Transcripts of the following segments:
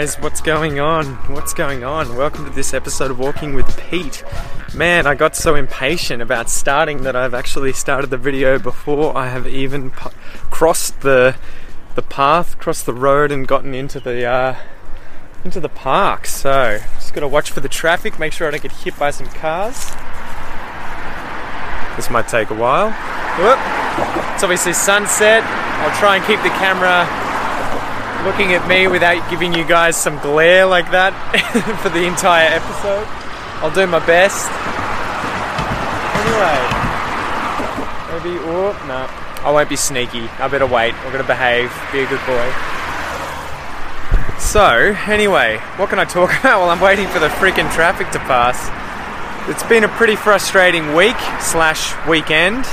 Guys, what's going on? What's going on? Welcome to this episode of Walking with Pete. Man, I got so impatient about starting that I've actually started the video before I have even p- crossed the the path, crossed the road, and gotten into the uh, into the park. So just got to watch for the traffic, make sure I don't get hit by some cars. This might take a while. Whoop. It's obviously sunset. I'll try and keep the camera looking at me without giving you guys some glare like that for the entire episode. I'll do my best. Anyway, maybe, oh, no, I won't be sneaky. I better wait. I'm gonna behave, be a good boy. So, anyway, what can I talk about while I'm waiting for the freaking traffic to pass? It's been a pretty frustrating week slash weekend.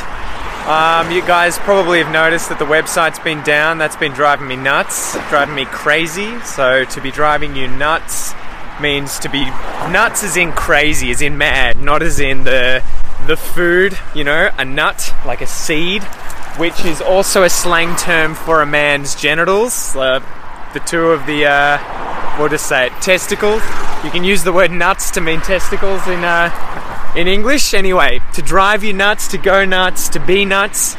Um, you guys probably have noticed that the website's been down. That's been driving me nuts, driving me crazy. So to be driving you nuts means to be nuts as in crazy, as in mad, not as in the the food. You know, a nut like a seed, which is also a slang term for a man's genitals. Uh, the two of the uh, we'll just say it, testicles. You can use the word nuts to mean testicles in. Uh, in English, anyway, to drive you nuts, to go nuts, to be nuts.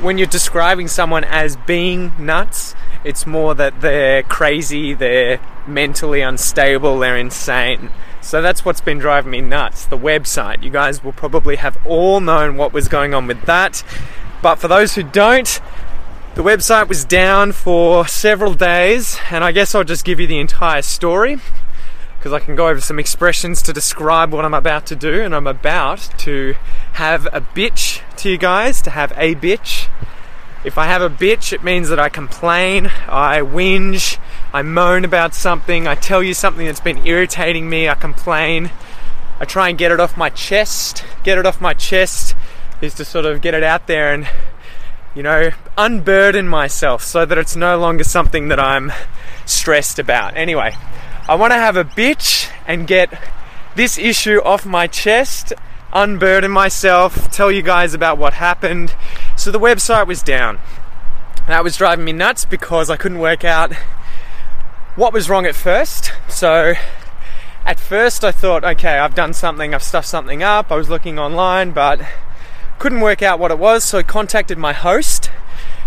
When you're describing someone as being nuts, it's more that they're crazy, they're mentally unstable, they're insane. So that's what's been driving me nuts. The website. You guys will probably have all known what was going on with that. But for those who don't, the website was down for several days, and I guess I'll just give you the entire story because I can go over some expressions to describe what I'm about to do, and I'm about to have a bitch to you guys, to have a bitch. If I have a bitch, it means that I complain, I whinge, I moan about something, I tell you something that's been irritating me, I complain, I try and get it off my chest. Get it off my chest is to sort of get it out there and, you know, unburden myself so that it's no longer something that I'm stressed about. Anyway, I want to have a bitch and get this issue off my chest, unburden myself, tell you guys about what happened. So the website was down. That was driving me nuts because I couldn't work out what was wrong at first. So at first I thought, okay, I've done something, I've stuffed something up. I was looking online, but couldn't work out what it was. So I contacted my host,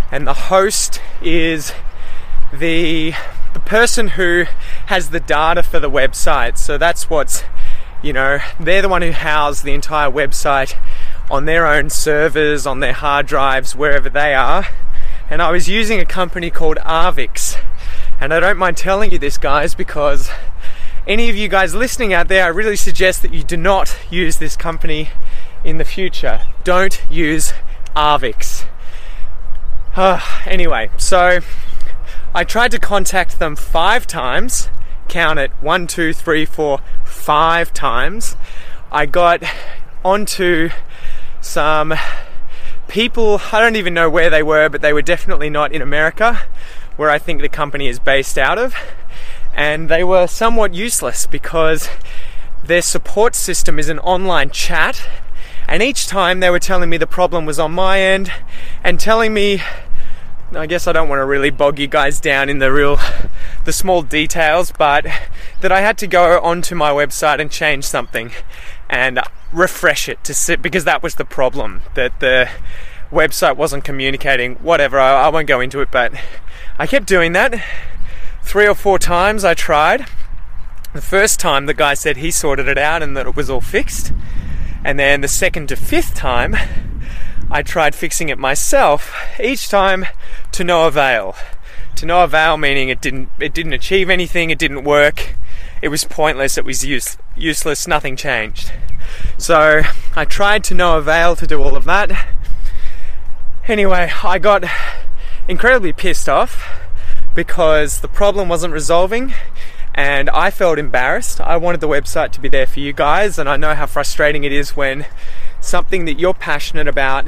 and the host is the the person who has the data for the website. So that's what's, you know, they're the one who house the entire website on their own servers, on their hard drives, wherever they are. And I was using a company called Arvixe. And I don't mind telling you this, guys, because any of you guys listening out there, I really suggest that you do not use this company in the future. Don't use Arvixe. Uh, anyway, so I tried to contact them five times. Count it one, two, three, four, five times. I got onto some people, I don't even know where they were, but they were definitely not in America, where I think the company is based out of. And they were somewhat useless because their support system is an online chat. And each time they were telling me the problem was on my end and telling me I guess I don't want to really bog you guys down in the real, the small details, but that I had to go onto my website and change something and refresh it to sit because that was the problem that the website wasn't communicating. Whatever, I, I won't go into it, but I kept doing that three or four times. I tried. The first time, the guy said he sorted it out and that it was all fixed, and then the second to fifth time I tried fixing it myself, each time to no avail. To no avail meaning it didn't it didn't achieve anything, it didn't work, it was pointless, it was use, useless, nothing changed. So I tried to no avail to do all of that. Anyway, I got incredibly pissed off because the problem wasn't resolving and I felt embarrassed. I wanted the website to be there for you guys, and I know how frustrating it is when something that you're passionate about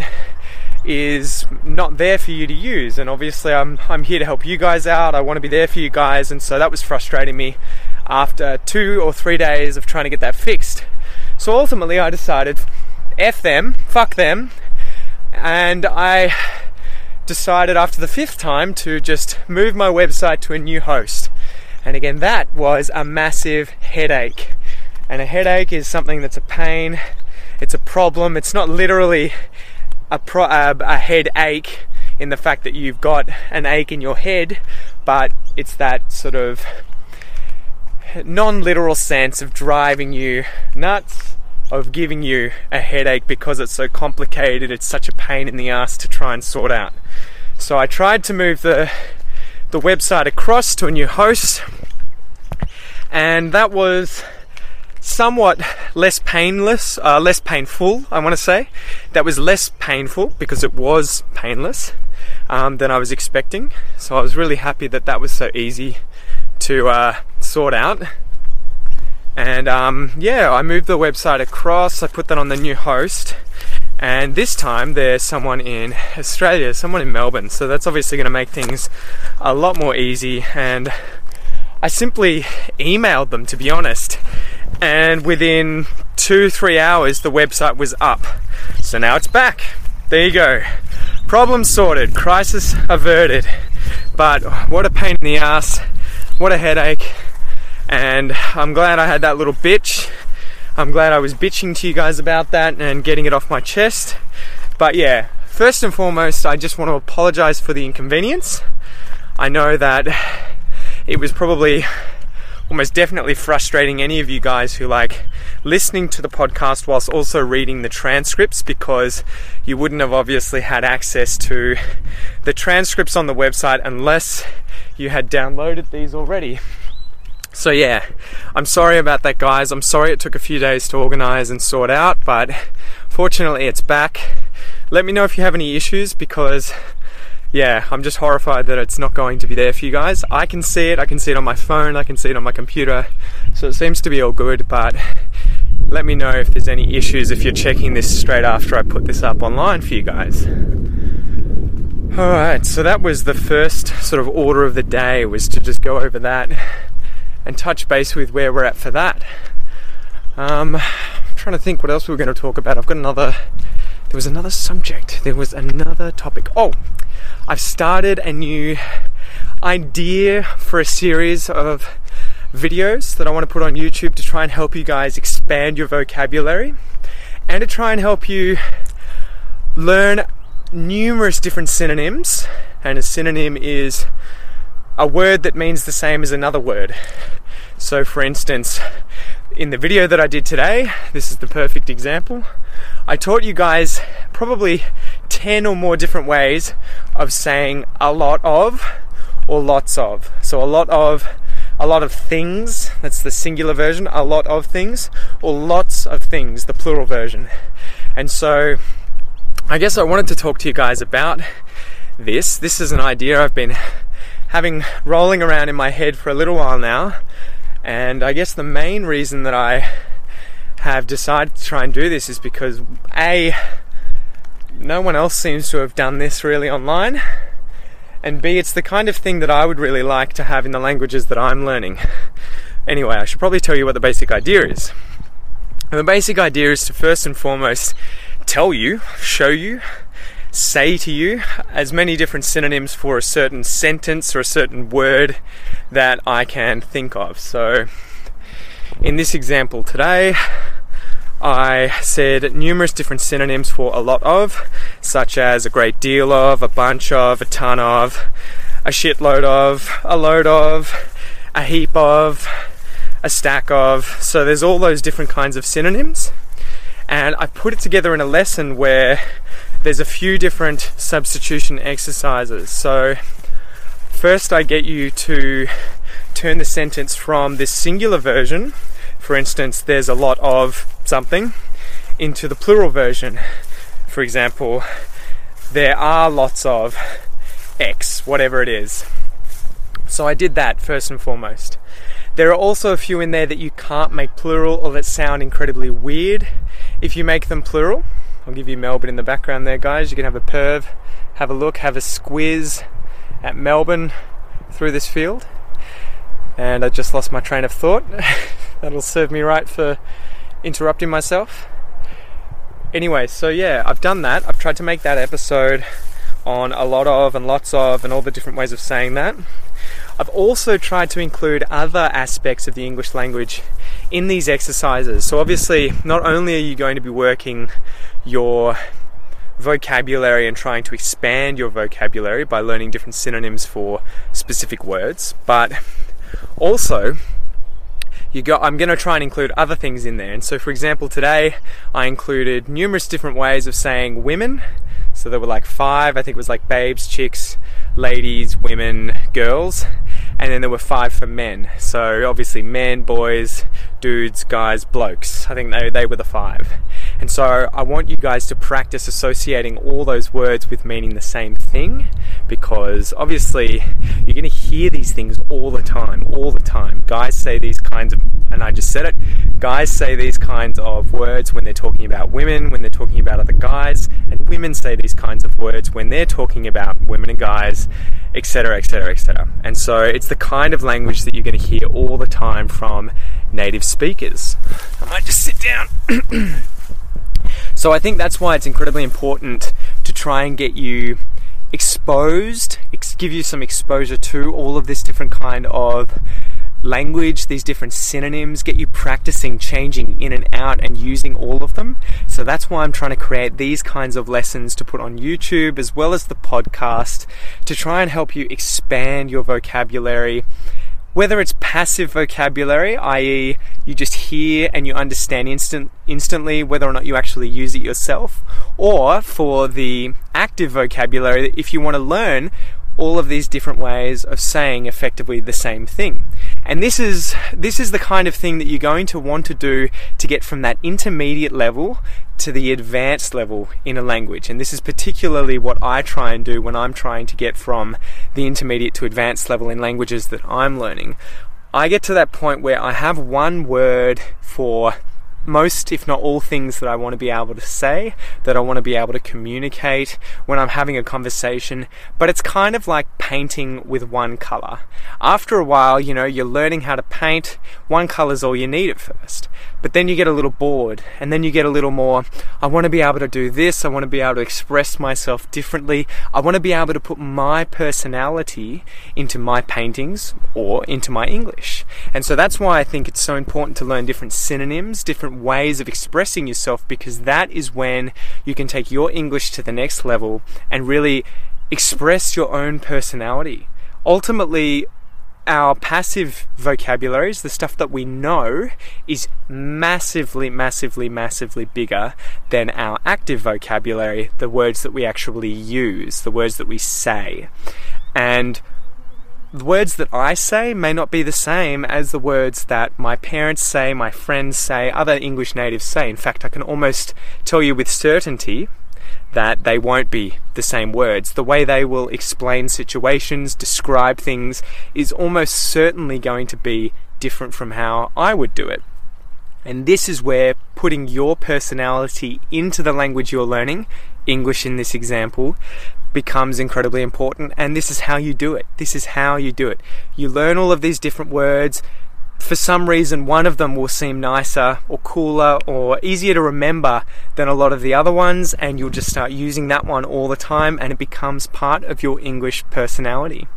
is not there for you to use. And obviously, I'm, I'm here to help you guys out. I want to be there for you guys, and so that was frustrating me after two or three days of trying to get that fixed. So ultimately, I decided, F them, fuck them, and I decided after the fifth time to just move my website to a new host. And again, that was a massive headache. And a headache is something that's a pain, it's a problem, it's not literally a, pro- uh, a headache in the fact that you've got an ache in your head, but it's that sort of non literal sense of driving you nuts, of giving you a headache because it's so complicated, it's such a pain in the ass to try and sort out. So I tried to move the the website across to a new host, and that was somewhat less painless, uh, less painful, I want to say. That was less painful because it was painless um, than I was expecting. So I was really happy that that was so easy to uh, sort out. And um, yeah, I moved the website across, I put that on the new host. And this time there's someone in Australia, someone in Melbourne. So that's obviously going to make things a lot more easy. And I simply emailed them, to be honest. And within two, three hours, the website was up. So now it's back. There you go. Problem sorted, crisis averted. But what a pain in the ass, what a headache. And I'm glad I had that little bitch I'm glad I was bitching to you guys about that and getting it off my chest. But yeah, first and foremost, I just want to apologize for the inconvenience. I know that it was probably almost definitely frustrating any of you guys who like listening to the podcast whilst also reading the transcripts because you wouldn't have obviously had access to the transcripts on the website unless you had downloaded these already. So yeah, I'm sorry about that, guys. I'm sorry it took a few days to organize and sort out, but fortunately it's back. Let me know if you have any issues because yeah, I'm just horrified that it's not going to be there for you guys. I can see it, I can see it on my phone, I can see it on my computer, so it seems to be all good, but let me know if there's any issues if you're checking this straight after I put this up online for you guys. Alright, so that was the first sort of order of the day was to just go over that and touch base with where we're at for that. Um, I'm trying to think what else we are going to talk about. I've got another. There was another subject. There was another topic. Oh, I've started a new idea for a series of videos that I want to put on YouTube to try and help you guys expand your vocabulary and to try and help you learn numerous different synonyms. And a synonym is a word that means the same as another word. So, for instance, in the video that I did today, this is the perfect example. I taught you guys probably 10 or more different ways of saying a lot of or lots of. So, a lot of a lot of things, that's the singular version, a lot of things, or lots of things, the plural version. And so, I guess I wanted to talk to you guys about this. This is an idea I've been having rolling around in my head for a little while now. And I guess the main reason that I have decided to try and do this is because A, no one else seems to have done this really online. And B, it's the kind of thing that I would really like to have in the languages that I'm learning. Anyway, I should probably tell you what the basic idea is. And the basic idea is to first and foremost tell you, show you, say to you as many different synonyms for a certain sentence or a certain word that I can think of. So, in this example today, I said numerous different synonyms for a lot of, such as a great deal of, a bunch of, a ton of, a shitload of, a load of, a heap of, a stack of. So there's all those different kinds of synonyms. And I put it together in a lesson where there's a few different substitution exercises. So, first, I get you to turn the sentence from this singular version, for instance, there's a lot of something, into the plural version. For example, there are lots of X. whatever it is. So I did that first and foremost. There are also a few in there that you can't make plural or that sound incredibly weird if you make them plural. I'll give you Melbourne in the background there, guys. You can have a perv, have a look, have a squiz at Melbourne through this field. And I just lost my train of thought. That'll serve me right for interrupting myself. Anyway, so yeah, I've done that. I've tried to make that episode on a lot of and lots of and all the different ways of saying that. I've also tried to include other aspects of the English language in these exercises. So, obviously, not only are you going to be working your vocabulary and trying to expand your vocabulary by learning different synonyms for specific words, but also you got I'm going to try and include other things in there. And so for example, today I included numerous different ways of saying women. So there were like 5, I think it was like babes, chicks, ladies, women, girls and then there were five for men. So obviously, men, boys, dudes, guys, blokes. I think they, they were the five. And so I want you guys to practice associating all those words with meaning the same thing because obviously you're going to hear these things all the time, all the time. Guys say these kinds of, and I just said it, guys say these kinds of words when they're talking about women, when they're talking about other guys, and women say these kinds of words when they're talking about women and guys etc., etc., etc. And so it's the kind of language that you're going to hear all the time from native speakers. I might just sit down. so I think that's why it's incredibly important to try and get you exposed, give you some exposure to all of this different kind of language, these different synonyms, get you practicing changing in and out and using all of them. So that's why I'm trying to create these kinds of lessons to put on YouTube as well as the podcast to try and help you expand your vocabulary. Whether it's passive vocabulary, i.e., you just hear and you understand instant, instantly whether or not you actually use it yourself, or for the active vocabulary, if you want to learn all of these different ways of saying effectively the same thing. And this is this is the kind of thing that you're going to want to do to get from that intermediate level to the advanced level in a language. And this is particularly what I try and do when I'm trying to get from the intermediate to advanced level in languages that I'm learning. I get to that point where I have one word for most, if not all, things that I want to be able to say, that I want to be able to communicate when I'm having a conversation, but it's kind of like painting with one color. After a while, you know, you're learning how to paint, one color's all you need at first. But then you get a little bored, and then you get a little more, I want to be able to do this, I want to be able to express myself differently, I want to be able to put my personality into my paintings or into my English. And so that's why I think it's so important to learn different synonyms, different ways of expressing yourself, because that is when you can take your English to the next level and really express your own personality. Ultimately, our passive vocabularies, the stuff that we know, is massively, massively, massively bigger than our active vocabulary, the words that we actually use, the words that we say. And words that I say may not be the same as the words that my parents say, my friends say, other English natives say. In fact, I can almost tell you with certainty that they won't be the same words. The way they will explain situations, describe things, is almost certainly going to be different from how I would do it. And this is where putting your personality into the language you're learning, English in this example, becomes incredibly important. And this is how you do it. This is how you do it. You learn all of these different words, for some reason one of them will seem nicer or cooler or easier to remember than a lot of the other ones and you'll just start using that one all the time and it becomes part of your English personality.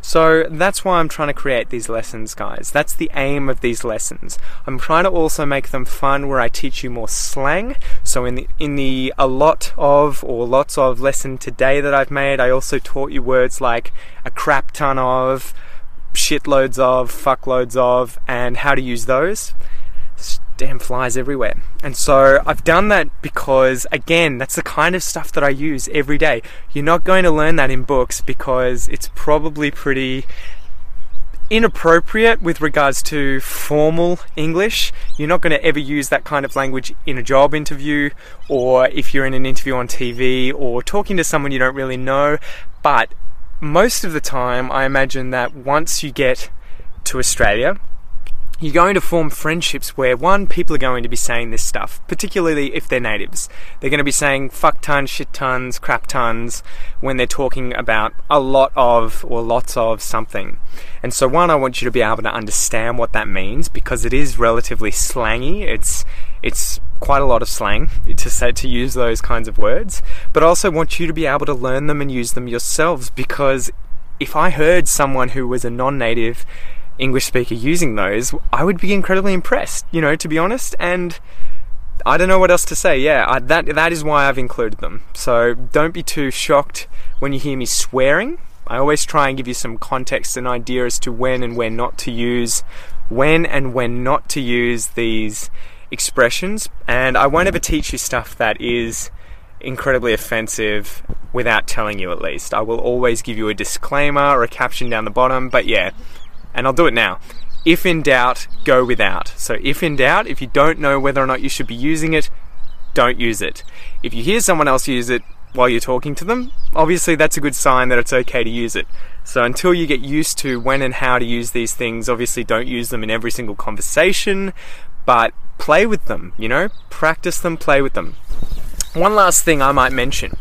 So that's why I'm trying to create these lessons, guys. That's the aim of these lessons. I'm trying to also make them fun where I teach you more slang. So in the in the a lot of or lots of lesson today that I've made, I also taught you words like a crap ton of, shitloads of, fuckloads of, and how to use those. Damn flies everywhere. And so I've done that because, again, that's the kind of stuff that I use every day. You're not going to learn that in books because it's probably pretty inappropriate with regards to formal English. You're not going to ever use that kind of language in a job interview or if you're in an interview on TV or talking to someone you don't really know. But most of the time, I imagine that once you get to Australia, you're going to form friendships where one, people are going to be saying this stuff, particularly if they're natives. They're going to be saying fuck tons, shit tons, crap tons when they're talking about a lot of or lots of something. And so, one, I want you to be able to understand what that means because it is relatively slangy. It's it's quite a lot of slang to say to use those kinds of words, but I also want you to be able to learn them and use them yourselves because if I heard someone who was a non-native English speaker using those, I would be incredibly impressed, you know, to be honest. And I don't know what else to say. Yeah, I, that that is why I've included them. So don't be too shocked when you hear me swearing. I always try and give you some context and idea as to when and when not to use, when and when not to use these expressions. And I won't ever teach you stuff that is incredibly offensive without telling you at least. I will always give you a disclaimer or a caption down the bottom. But yeah, and I'll do it now. If in doubt, go without. So, if in doubt, if you don't know whether or not you should be using it, don't use it. If you hear someone else use it while you're talking to them, obviously that's a good sign that it's okay to use it. So, until you get used to when and how to use these things, obviously don't use them in every single conversation, but play with them, you know? Practice them, play with them. One last thing I might mention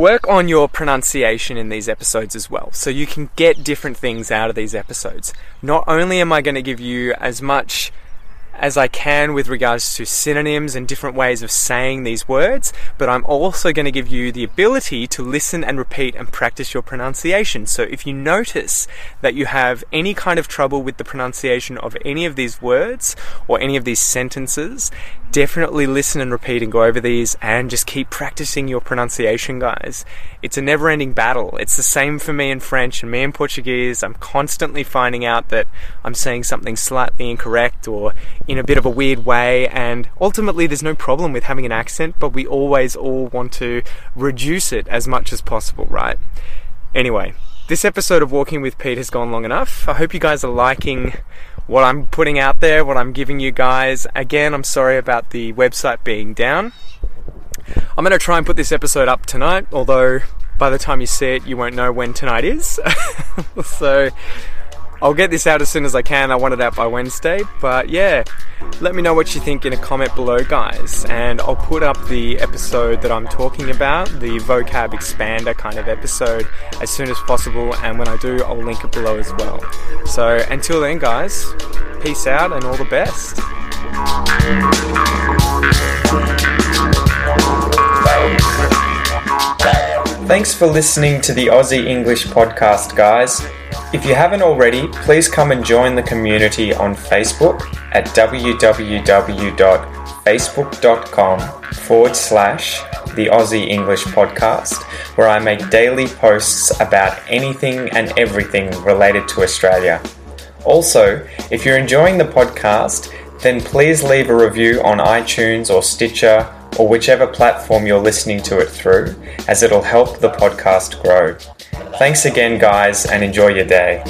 work on your pronunciation in these episodes as well so you can get different things out of these episodes. Not only am I going to give you as much as I can with regards to synonyms and different ways of saying these words, but I'm also going to give you the ability to listen and repeat and practice your pronunciation. So if you notice that you have any kind of trouble with the pronunciation of any of these words or any of these sentences, definitely listen and repeat and go over these and just keep practicing your pronunciation, guys. It's a never ending battle. It's the same for me in French and me in Portuguese. I'm constantly finding out that I'm saying something slightly incorrect or in a bit of a weird way, and ultimately, there's no problem with having an accent, but we always all want to reduce it as much as possible, right? Anyway, this episode of Walking with Pete has gone long enough. I hope you guys are liking what I'm putting out there, what I'm giving you guys. Again, I'm sorry about the website being down. I'm going to try and put this episode up tonight, although by the time you see it, you won't know when tonight is. so I'll get this out as soon as I can. I want it out by Wednesday. But yeah, let me know what you think in a comment below, guys. And I'll put up the episode that I'm talking about, the vocab expander kind of episode, as soon as possible. And when I do, I'll link it below as well. So until then, guys, peace out and all the best. Thanks for listening to the Aussie English podcast, guys. If you haven't already, please come and join the community on Facebook at www.facebook.com forward slash the Aussie English Podcast, where I make daily posts about anything and everything related to Australia. Also, if you're enjoying the podcast, then please leave a review on iTunes or Stitcher or whichever platform you're listening to it through, as it'll help the podcast grow. Thanks again, guys, and enjoy your day.